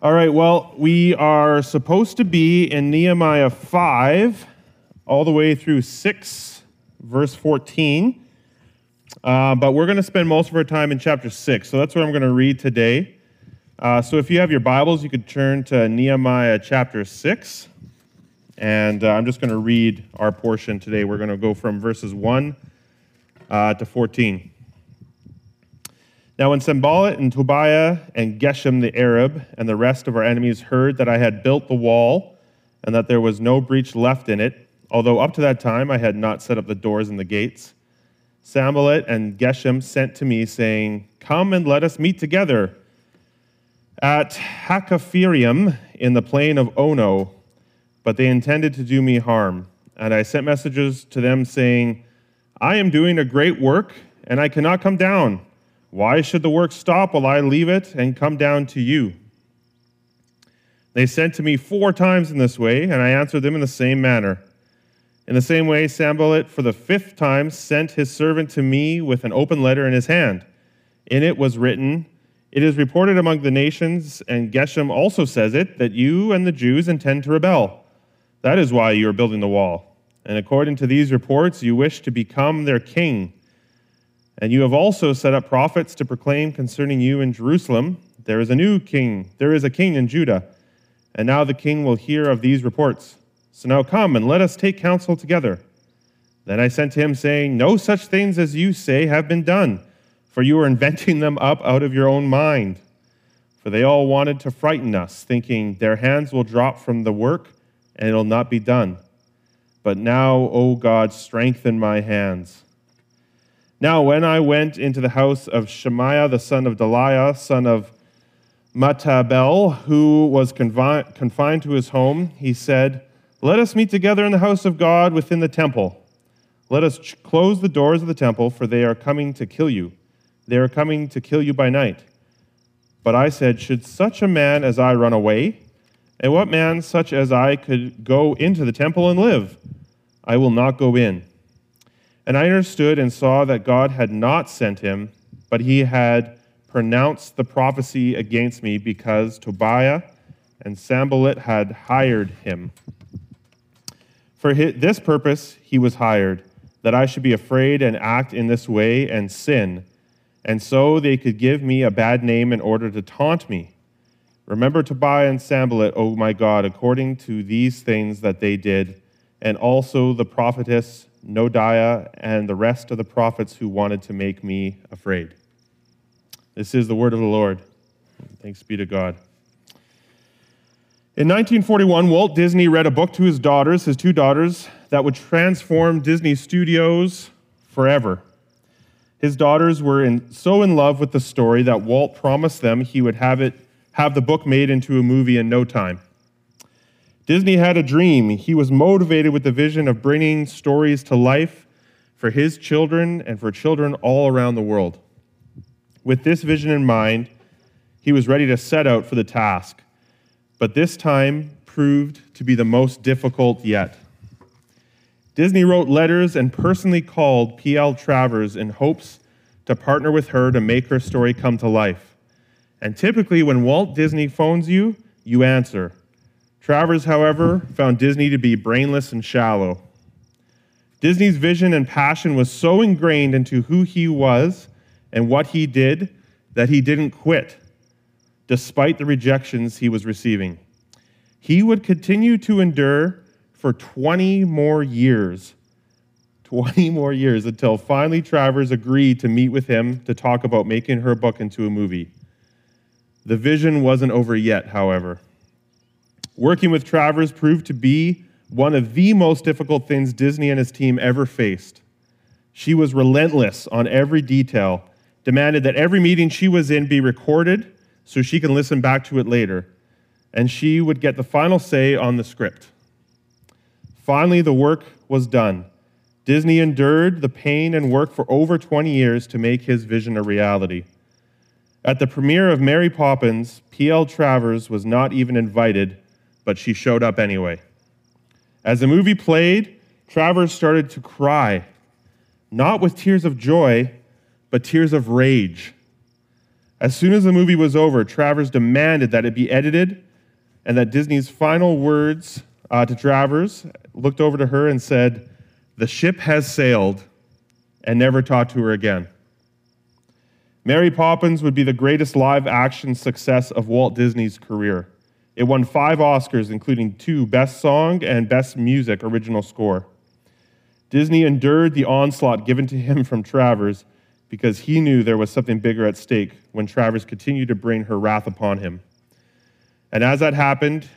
All right, well, we are supposed to be in Nehemiah 5, all the way through 6, verse 14. Uh, but we're going to spend most of our time in chapter 6. So that's what I'm going to read today. Uh, so if you have your Bibles, you could turn to Nehemiah chapter 6. And uh, I'm just going to read our portion today. We're going to go from verses 1 uh, to 14. Now, when Sanballat and Tobiah and Geshem the Arab and the rest of our enemies heard that I had built the wall and that there was no breach left in it, although up to that time I had not set up the doors and the gates, Sanballat and Geshem sent to me, saying, Come and let us meet together at Hakkephirim in the plain of Ono. But they intended to do me harm. And I sent messages to them, saying, I am doing a great work, and I cannot come down. Why should the work stop while I leave it and come down to you? They sent to me four times in this way, and I answered them in the same manner. In the same way, Sanballat, for the fifth time, sent his servant to me with an open letter in his hand. In it was written, It is reported among the nations, and Geshem also says it, that you and the Jews intend to rebel. That is why you are building the wall. And according to these reports, you wish to become their king. And you have also set up prophets to proclaim concerning you in Jerusalem, there is a new king, there is a king in Judah. And now the king will hear of these reports. So now come and let us take counsel together. Then I sent to him, saying, No such things as you say have been done, for you are inventing them up out of your own mind. For they all wanted to frighten us, thinking, Their hands will drop from the work, and it'll not be done. But now, O God, strengthen my hands. Now, when I went into the house of Shemaiah, the son of Delaiah, son of Mehetabel, who was confi- confined to his home, he said, Let us meet together in the house of God within the temple. Let us ch- close the doors of the temple, for they are coming to kill you. They are coming to kill you by night. But I said, Should such a man as I run away? And what man such as I could go into the temple and live? I will not go in. And I understood and saw that God had not sent him, but he had pronounced the prophecy against me because Tobiah and Sanballat had hired him. For this purpose he was hired, that I should be afraid and act in this way and sin, and so they could give me a bad name in order to taunt me. Remember Tobiah and Sanballat, O my God, according to these things that they did, and also the prophetess Noadiah, and the rest of the prophets who wanted to make me afraid. This is the word of the Lord. Thanks be to God. In 1941, Walt Disney read a book to his daughters, his two daughters, that would transform Disney Studios forever. His daughters were in, so in love with the story that Walt promised them he would have, it, have the book made into a movie in no time. Disney had a dream. He was motivated with the vision of bringing stories to life for his children and for children all around the world. With this vision in mind, he was ready to set out for the task. But this time proved to be the most difficult yet. Disney wrote letters and personally called P.L. Travers in hopes to partner with her to make her story come to life. And typically, when Walt Disney phones you, you answer. Travers, however, found Disney to be brainless and shallow. Disney's vision and passion was so ingrained into who he was and what he did that he didn't quit, despite the rejections he was receiving. He would continue to endure for 20 more years. 20 more years until finally Travers agreed to meet with him to talk about making her book into a movie. The vision wasn't over yet, however. Working with Travers proved to be one of the most difficult things Disney and his team ever faced. She was relentless on every detail, demanded that every meeting she was in be recorded so she can listen back to it later, and she would get the final say on the script. Finally, the work was done. Disney endured the pain and work for over 20 years to make his vision a reality. At the premiere of Mary Poppins, P.L. Travers was not even invited but she showed up anyway. As the movie played, Travers started to cry, not with tears of joy, but tears of rage. As soon as the movie was over, Travers demanded that it be edited and that Disney's final words uh, to Travers looked over to her and said, The ship has sailed, and never talked to her again. Mary Poppins would be the greatest live action success of Walt Disney's career. It won five Oscars, including two Best Song and Best Music Original Score. Disney endured the onslaught given to him from Travers because he knew there was something bigger at stake when Travers continued to bring her wrath upon him. And as that happened,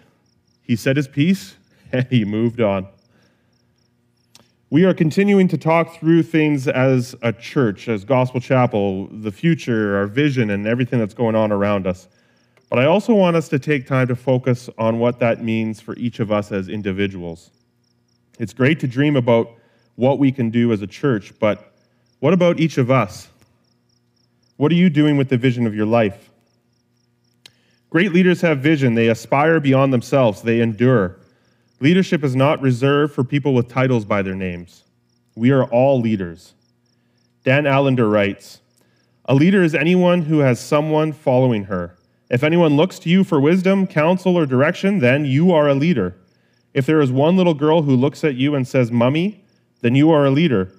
he said his piece and he moved on. We are continuing to talk through things as a church, as Gospel Chapel, the future, our vision, and everything that's going on around us. But I also want us to take time to focus on what that means for each of us as individuals. It's great to dream about what we can do as a church, but what about each of us? What are you doing with the vision of your life? Great leaders have vision. They aspire beyond themselves, they endure. Leadership is not reserved for people with titles by their names. We are all leaders. Dan Allender writes A leader is anyone who has someone following her. If anyone looks to you for wisdom, counsel, or direction, then you are a leader. If there is one little girl who looks at you and says, Mummy, then you are a leader.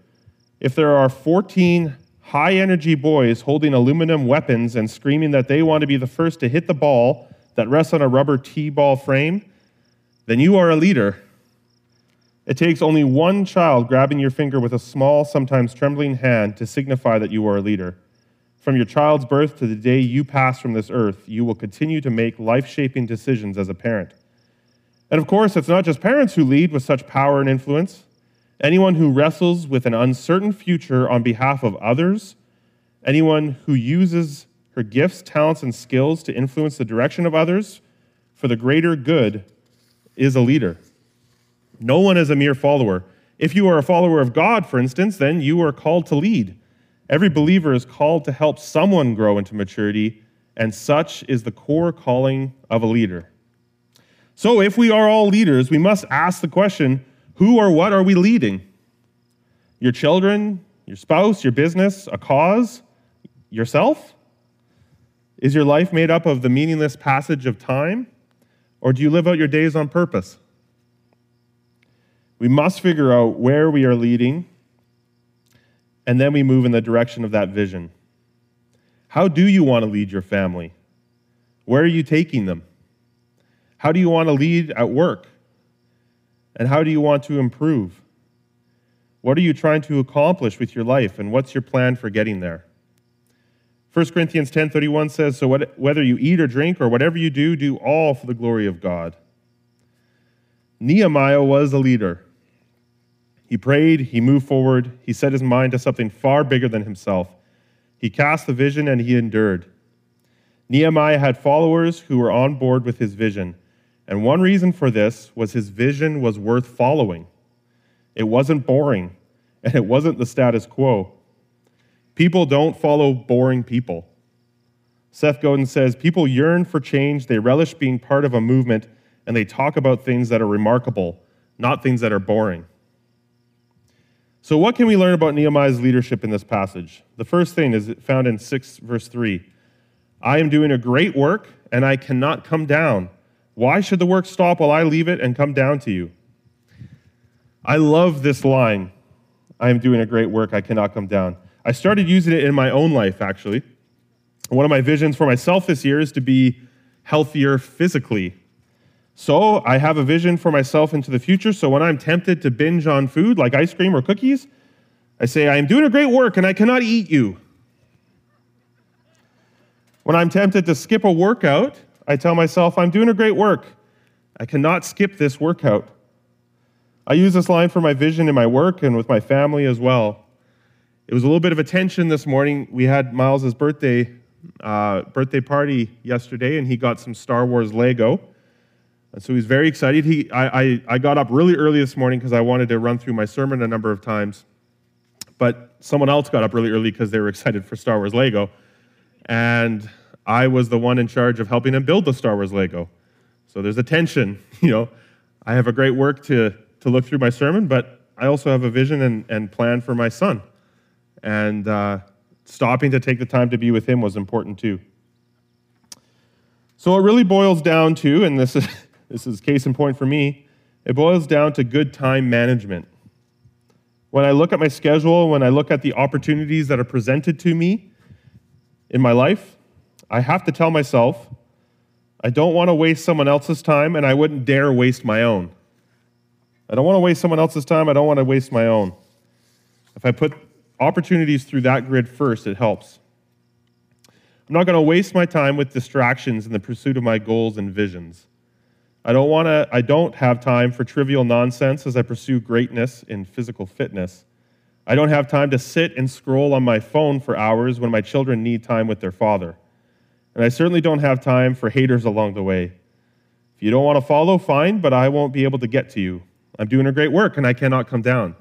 If there are 14 high energy boys holding aluminum weapons and screaming that they want to be the first to hit the ball that rests on a rubber T ball frame, then you are a leader. It takes only one child grabbing your finger with a small, sometimes trembling hand to signify that you are a leader. From your child's birth to the day you pass from this earth, you will continue to make life shaping decisions as a parent. And of course, it's not just parents who lead with such power and influence. Anyone who wrestles with an uncertain future on behalf of others, anyone who uses her gifts, talents, and skills to influence the direction of others for the greater good is a leader. No one is a mere follower. If you are a follower of God, for instance, then you are called to lead. Every believer is called to help someone grow into maturity, and such is the core calling of a leader. So, if we are all leaders, we must ask the question who or what are we leading? Your children, your spouse, your business, a cause, yourself? Is your life made up of the meaningless passage of time? Or do you live out your days on purpose? We must figure out where we are leading, and then we move in the direction of that vision. How do you want to lead your family? Where are you taking them? How do you want to lead at work? And how do you want to improve? What are you trying to accomplish with your life, and what's your plan for getting there? 1 Corinthians 10:31 says, "So what, whether you eat or drink or whatever you do, do all for the glory of God." Nehemiah was a leader. He prayed, he moved forward, he set his mind to something far bigger than himself. He cast the vision and he endured. Nehemiah had followers who were on board with his vision. And one reason for this was his vision was worth following. It wasn't boring, and it wasn't the status quo. People don't follow boring people. Seth Godin says people yearn for change, they relish being part of a movement, and they talk about things that are remarkable, not things that are boring. So, what can we learn about Nehemiah's leadership in this passage? The first thing is found in 6 verse 3. I am doing a great work, and I cannot come down. Why should the work stop while I leave it and come down to you? I love this line. I am doing a great work, I cannot come down. I started using it in my own life, actually. One of my visions for myself this year is to be healthier physically. So I have a vision for myself into the future. So when I'm tempted to binge on food like ice cream or cookies, I say, I am doing a great work and I cannot eat you. When I'm tempted to skip a workout, I tell myself, I'm doing a great work. I cannot skip this workout. I use this line for my vision in my work and with my family as well. It was a little bit of a tension this morning. We had Miles's birthday uh, birthday party yesterday, and he got some Star Wars Lego. So he's very excited. He, I, I, I got up really early this morning because I wanted to run through my sermon a number of times. But someone else got up really early because they were excited for Star Wars Lego. And I was the one in charge of helping him build the Star Wars Lego. So there's a tension. You know, I have a great work to, to look through my sermon, but I also have a vision and, and plan for my son and uh, stopping to take the time to be with him was important too. So it really boils down to, and this is, this is case in point for me, it boils down to good time management. When I look at my schedule, when I look at the opportunities that are presented to me in my life, I have to tell myself, I don't want to waste someone else's time, and I wouldn't dare waste my own. I don't want to waste someone else's time, I don't want to waste my own. If I put opportunities through that grid first, it helps. I'm not going to waste my time with distractions in the pursuit of my goals and visions. I don't want to I don't have time for trivial nonsense as I pursue greatness in physical fitness. I don't have time to sit and scroll on my phone for hours when my children need time with their father. And I certainly don't have time for haters along the way. If you don't want to follow, fine, but I won't be able to get to you. I'm doing a great work and I cannot come down.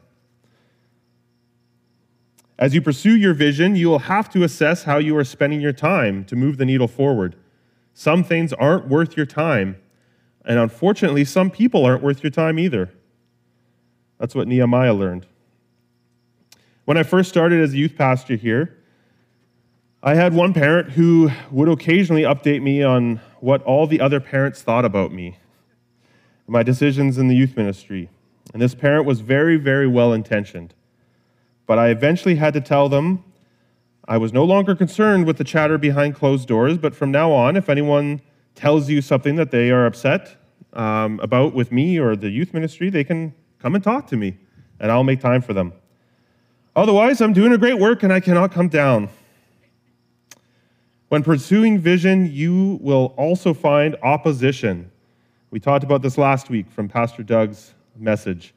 As you pursue your vision, you will have to assess how you are spending your time to move the needle forward. Some things aren't worth your time, and unfortunately, some people aren't worth your time either. That's what Nehemiah learned. When I first started as a youth pastor here, I had one parent who would occasionally update me on what all the other parents thought about me, my decisions in the youth ministry. And this parent was very, very well intentioned. But I eventually had to tell them I was no longer concerned with the chatter behind closed doors, but from now on, if anyone tells you something that they are upset um, about with me or the youth ministry, they can come and talk to me, and I'll make time for them. Otherwise, I'm doing a great work and I cannot come down. When pursuing vision, you will also find opposition. We talked about this last week from Pastor Doug's message.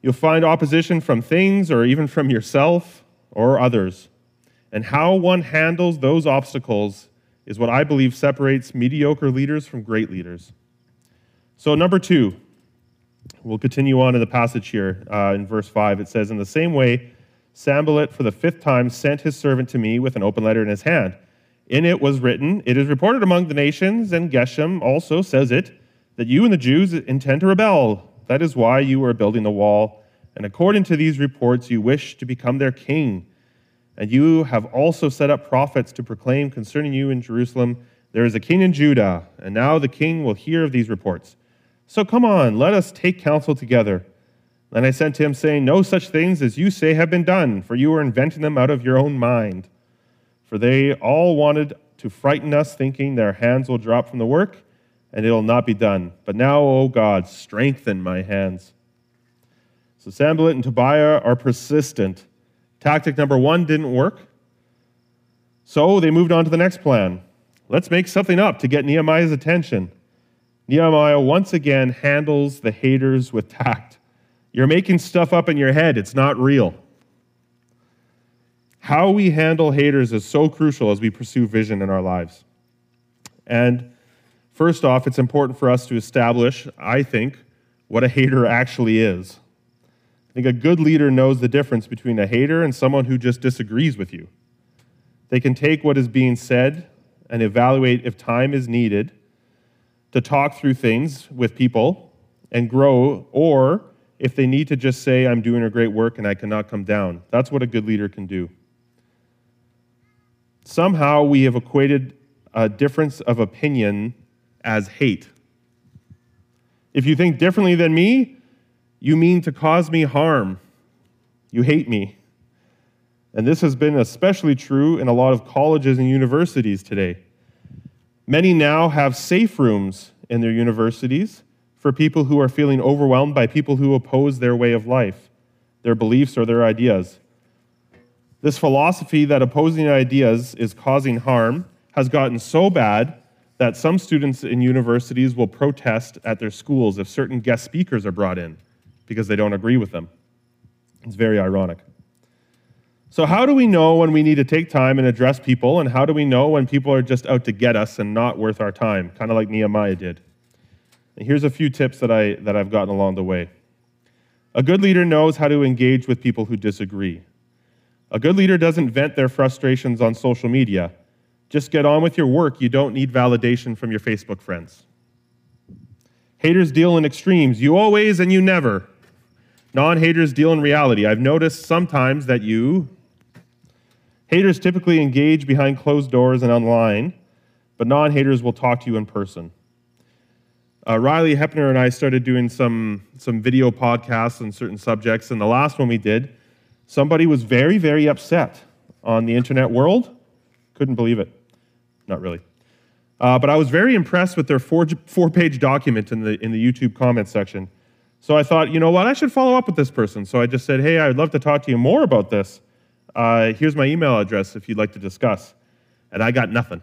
You'll find opposition from things or even from yourself or others. And how one handles those obstacles is what I believe separates mediocre leaders from great leaders. So, number two, we'll continue on in the passage here uh, in verse 5. It says, In the same way, Sanballat for the fifth time sent his servant to me with an open letter in his hand. In it was written, It is reported among the nations, and Geshem also says it, that you and the Jews intend to rebel that is why you are building the wall. And according to these reports, you wish to become their king. And you have also set up prophets to proclaim concerning you in Jerusalem, There is a king in Judah, and now the king will hear of these reports. So come on, let us take counsel together. Then I sent to him, saying, No such things as you say have been done, for you are inventing them out of your own mind. For they all wanted to frighten us, thinking their hands will drop from the work and it'll not be done. But now, O God, strengthen my hands. So Sanballat and Tobiah are persistent. Tactic number one didn't work. So they moved on to the next plan. Let's make something up to get Nehemiah's attention. Nehemiah once again handles the haters with tact. You're making stuff up in your head, it's not real. How we handle haters is so crucial as we pursue vision in our lives. And First off, it's important for us to establish, I think, what a hater actually is. Think a good leader knows the difference between a hater and someone who just disagrees with you. They can take what is being said and evaluate if time is needed to talk through things with people and grow, or if they need to just say, I'm doing a great work and I cannot come down. That's what a good leader can do. Somehow we have equated a difference of opinion as hate. If you think differently than me, you mean to cause me harm. You hate me. And this has been especially true in a lot of colleges and universities today. Many now have safe rooms in their universities for people who are feeling overwhelmed by people who oppose their way of life, their beliefs, or their ideas. This philosophy that opposing ideas is causing harm has gotten so bad that some students in universities will protest at their schools if certain guest speakers are brought in because they don't agree with them. It's very ironic. So, how do we know when we need to take time and address people, and how do we know when people are just out to get us and not worth our time, kind of like Nehemiah did? And here's a few tips that, I, that I've gotten along the way. A good leader knows how to engage with people who disagree. A good leader doesn't vent their frustrations on social media. Just get on with your work. You don't need validation from your Facebook friends. Haters deal in extremes. You always and you never. Non haters deal in reality. I've noticed sometimes that you, haters typically engage behind closed doors and online. but non haters will talk to you in person. Uh, Riley Hepner and I started doing some, some video podcasts on certain subjects, and the last one we did, somebody was very, very upset on the internet world. Couldn't believe it. Not really. Uh, but I was very impressed with their four, four page document in the, in the YouTube comment section. So I thought, you know what, I should follow up with this person. So I just said, hey, I'd love to talk to you more about this. Uh, here's my email address if you'd like to discuss. And I got nothing.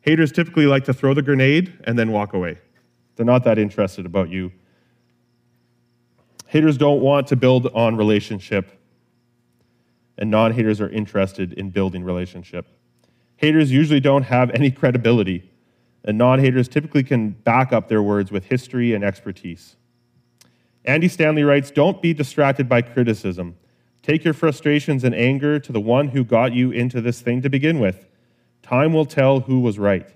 Haters typically like to throw the grenade and then walk away. They're not that interested about you. Haters don't want to build on relationship, and non haters are interested in building relationship. Haters usually don't have any credibility, and non haters typically can back up their words with history and expertise. Andy Stanley writes Don't be distracted by criticism. Take your frustrations and anger to the one who got you into this thing to begin with. Time will tell who was right.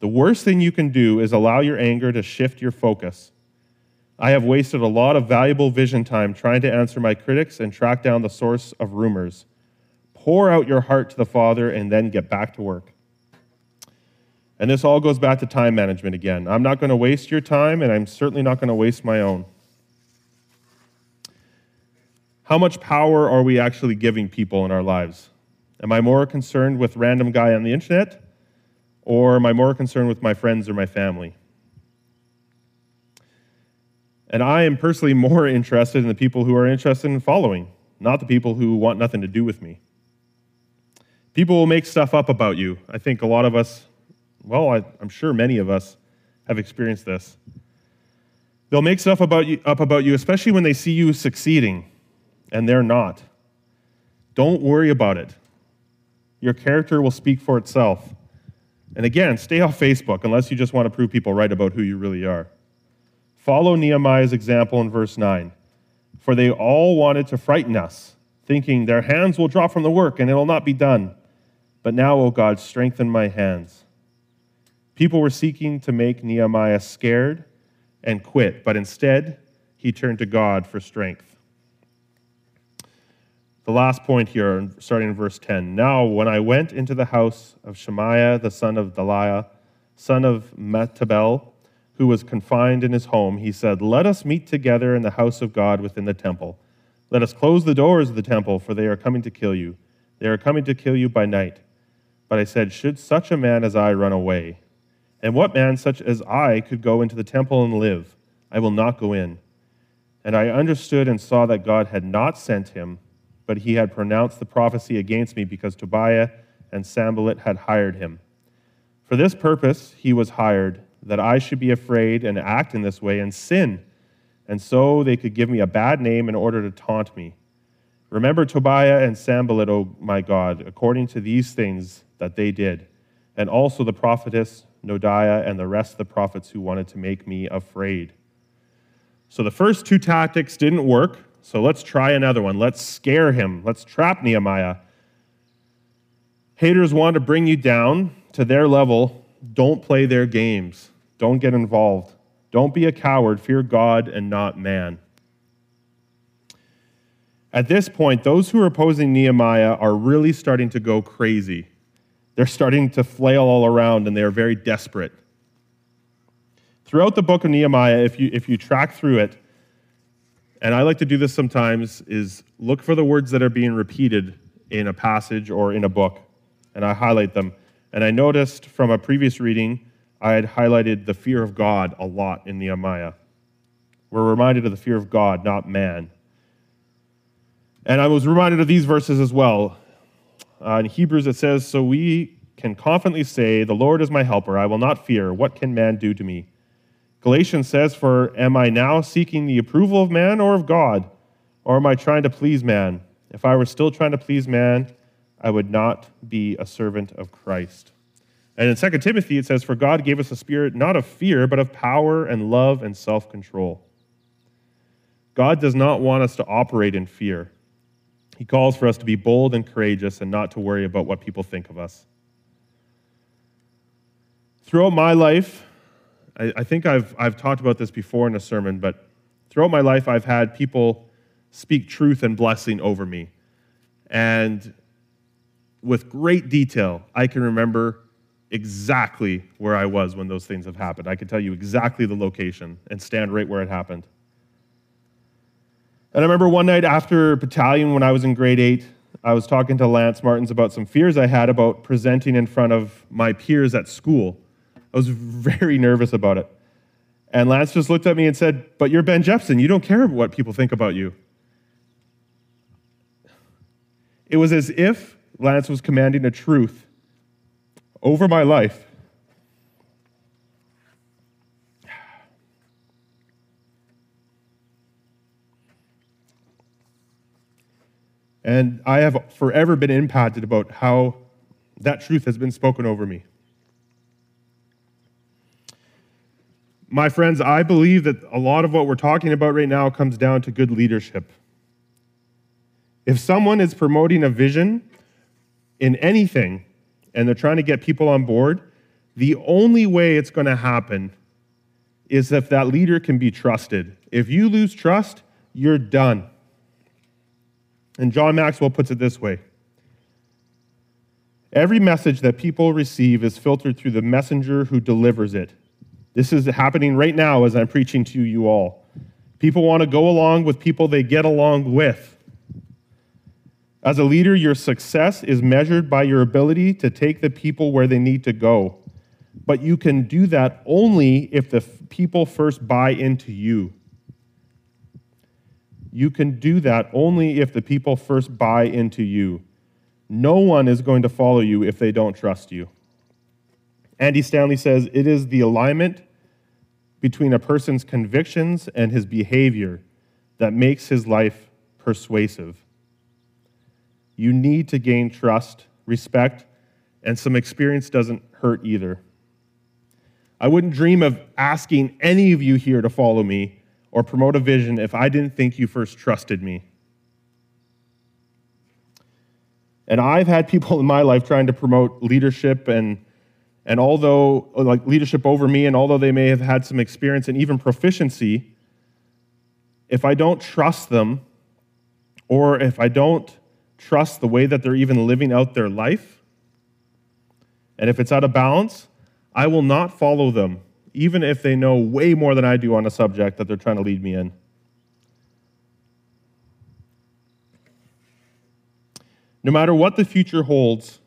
The worst thing you can do is allow your anger to shift your focus. I have wasted a lot of valuable vision time trying to answer my critics and track down the source of rumors. Pour out your heart to the Father and then get back to work. And this all goes back to time management again. I'm not going to waste your time, and I'm certainly not going to waste my own. How much power are we actually giving people in our lives? Am I more concerned with random guy on the internet or am I more concerned with my friends or my family? And I am personally more interested in the people who are interested in following, not the people who want nothing to do with me. People will make stuff up about you. I think a lot of us, well, I, am sure many of us have experienced this. They'll make stuff about you, up about you, especially when they see you succeeding and they're not. Don't worry about it. Your character will speak for itself. And again, stay off Facebook unless you just want to prove people right about who you really are. Follow Nehemiah's example in verse 9. For they all wanted to frighten us, thinking their hands will drop from the work and it will not be done. But now, O God, strengthen my hands. People were seeking to make Nehemiah scared and quit, but instead, he turned to God for strength. The last point here, starting in verse 10. Now, when I went into the house of Shemaiah, the son of Delaiah, son of Mehetabel, who was confined in his home, he said, Let us meet together in the house of God within the temple. Let us close the doors of the temple, for they are coming to kill you. They are coming to kill you by night. But I said, Should such a man as I run away? And what man such as I could go into the temple and live? I will not go in. And I understood and saw that God had not sent him but he had pronounced the prophecy against me because Tobiah and Sanballat had hired him. For this purpose he was hired, that I should be afraid and act in this way and sin, and so they could give me a bad name in order to taunt me. Remember Tobiah and Sanballat, O my God, according to these things that they did, and also the prophetess Noadiah and the rest of the prophets who wanted to make me afraid. So the first two tactics didn't work. So let's try another one. Let's scare him. Let's trap Nehemiah. Haters want to bring you down to their level. Don't play their games. Don't get involved. Don't be a coward. Fear God and not man. At this point, those who are opposing Nehemiah are really starting to go crazy. They're starting to flail all around and they are very desperate. Throughout the book of Nehemiah, if you, if you track through it, and I like to do this sometimes, is look for the words that are being repeated in a passage or in a book, and I highlight them. And I noticed from a previous reading, I had highlighted the fear of God a lot in Nehemiah. We're reminded of the fear of God, not man. And I was reminded of these verses as well. Uh, in Hebrews, it says, So we can confidently say, The Lord is my helper. I will not fear. What can man do to me? Galatians says, For am I now seeking the approval of man or of God? Or am I trying to please man? If I were still trying to please man, I would not be a servant of Christ. And in 2 Timothy, it says, For God gave us a spirit not of fear, but of power and love and self control. God does not want us to operate in fear. He calls for us to be bold and courageous and not to worry about what people think of us. Throughout my life, I, I think I've, I've talked about this before in a sermon, but throughout my life, I've had people speak truth and blessing over me. And with great detail, I can remember exactly where I was when those things have happened. I can tell you exactly the location and stand right where it happened. And I remember one night after battalion when I was in grade eight, I was talking to Lance Martins about some fears I had about presenting in front of my peers at school. I was very nervous about it. And Lance just looked at me and said, But you're Ben Jepson. You don't care what people think about you. It was as if Lance was commanding a truth over my life. And I have forever been impacted about how that truth has been spoken over me. My friends, I believe that a lot of what we're talking about right now comes down to good leadership. If someone is promoting a vision in anything and they're trying to get people on board, the only way it's going to happen is if that leader can be trusted. If you lose trust, you're done. And John Maxwell puts it this way Every message that people receive is filtered through the messenger who delivers it. This is happening right now as I'm preaching to you all. People want to go along with people they get along with. As a leader, your success is measured by your ability to take the people where they need to go. But you can do that only if the f- people first buy into you. You can do that only if the people first buy into you. No one is going to follow you if they don't trust you. Andy Stanley says it is the alignment between a person's convictions and his behavior that makes his life persuasive. You need to gain trust, respect, and some experience doesn't hurt either. I wouldn't dream of asking any of you here to follow me or promote a vision if I didn't think you first trusted me. And I've had people in my life trying to promote leadership and and although uh, like leadership over me and although they may have had some experience and even proficiency if I don't trust them or if I don't trust the way that they're even living out their life. And if it's out of balance, I will not follow them, even if they know way more than I do on a subject that they're trying to lead me in. No matter what the future holds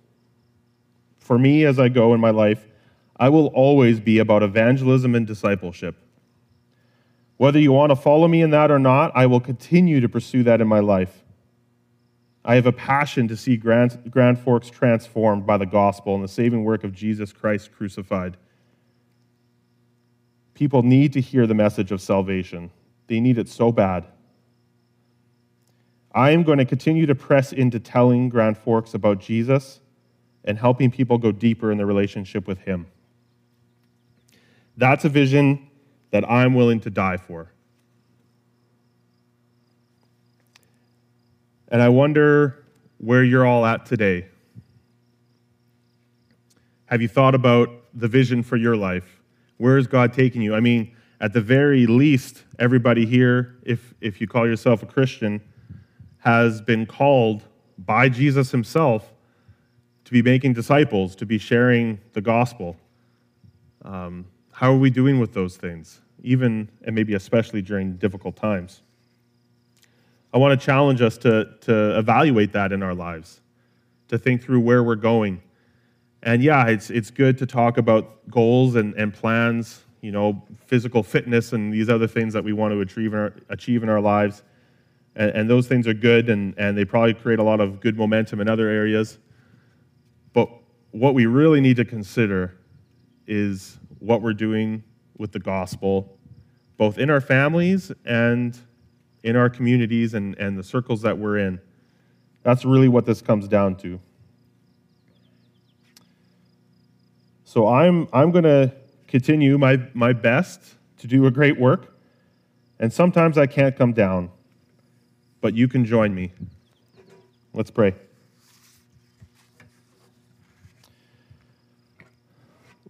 for me as I go in my life, I will always be about evangelism and discipleship. Whether you want to follow me in that or not, I will continue to pursue that in my life. I have a passion to see Grand, Grand Forks transformed by the gospel and the saving work of Jesus Christ crucified. People need to hear the message of salvation, they need it so bad. I am going to continue to press into telling Grand Forks about Jesus and helping people go deeper in their relationship with Him. That's a vision that I'm willing to die for. And I wonder where you're all at today. Have you thought about the vision for your life? Where is God taking you? I mean, at the very least, everybody here, if, if you call yourself a Christian, has been called by Jesus himself be making disciples, to be sharing the gospel. Um, how are we doing with those things, even and maybe especially during difficult times? I want to challenge us to, to evaluate that in our lives, to think through where we're going. And yeah, it's, it's good to talk about goals and, and plans, you know, physical fitness and these other things that we want to achieve in our, achieve in our lives. And, and those things are good, and, and they probably create a lot of good momentum in other areas. But what we really need to consider is what we're doing with the gospel, both in our families and in our communities and, and the circles that we're in. That's really what this comes down to. So I'm, I'm going to continue my, my best to do a great work. And sometimes I can't come down, but you can join me. Let's pray.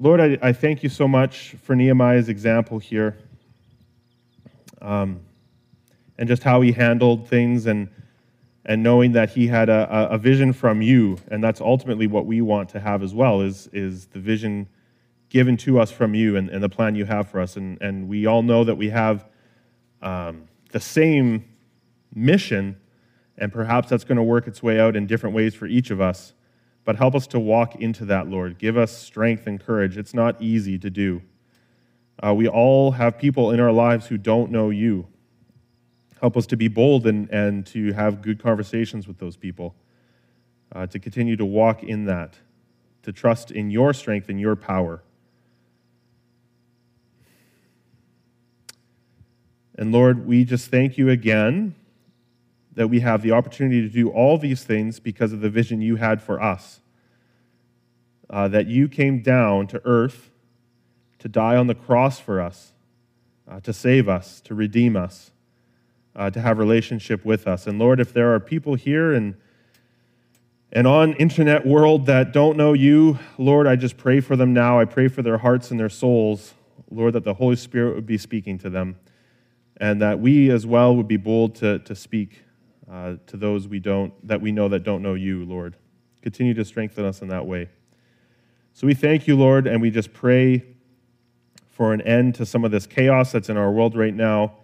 Lord, I, I thank you so much for Nehemiah's example here. Um, and just how he handled things and and knowing that he had a, a vision from you, and that's ultimately what we want to have as well, is, is the vision given to us from you and, and the plan you have for us. And, and we all know that we have um, the same mission, and perhaps that's going to work its way out in different ways for each of us. But help us to walk into that, Lord. Give us strength and courage. It's not easy to do. Uh, we all have people in our lives who don't know you. Help us to be bold and, and to have good conversations with those people, uh, to continue to walk in that, to trust in your strength and your power. And Lord, we just thank you again that we have the opportunity to do all these things because of the vision you had for us. Uh, that you came down to earth to die on the cross for us, uh, to save us, to redeem us, uh, to have relationship with us. And Lord, if there are people here and and on internet world that don't know you, Lord, I just pray for them now. I pray for their hearts and their souls, Lord, that the Holy Spirit would be speaking to them, and that we as well would be bold to, to speak uh, to those we don't that we know that don't know you, Lord. Continue to strengthen us in that way. So we thank you, Lord, and we just pray for an end to some of this chaos that's in our world right now.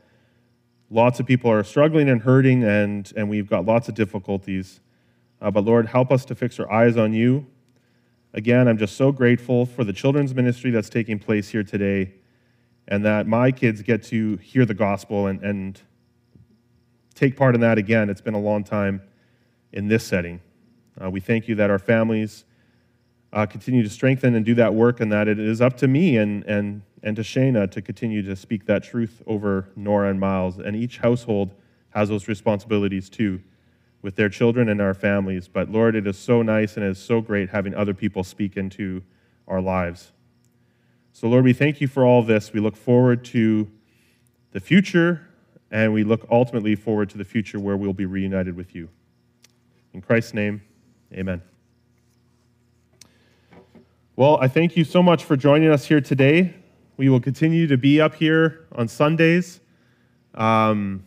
Lots of people are struggling and hurting, and, and we've got lots of difficulties. Uh, but Lord, help us to fix our eyes on you. Again, I'm just so grateful for the children's ministry that's taking place here today, and that my kids get to hear the gospel and, and take part in that again. It's been a long time in this setting. Uh, we thank you that our families uh, continue to strengthen and do that work, and that it is up to me and, and and to Shayna to continue to speak that truth over Nora and Miles. And each household has those responsibilities too with their children and our families. But Lord, it is so nice and it is so great having other people speak into our lives. So, Lord, we thank you for all this. We look forward to the future, and we look ultimately forward to the future where we'll be reunited with you. In Christ's name, amen. Well, I thank you so much for joining us here today. We will continue to be up here on Sundays. Um,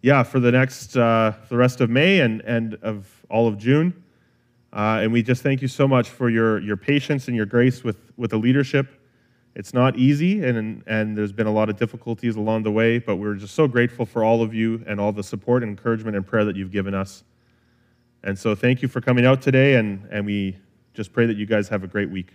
yeah, for the next, uh, the rest of May and, and of all of June. Uh, and we just thank you so much for your, your patience and your grace with, with the leadership. It's not easy, and, and there's been a lot of difficulties along the way, but we're just so grateful for all of you and all the support, and encouragement, and prayer that you've given us. And so thank you for coming out today, and, and we just pray that you guys have a great week.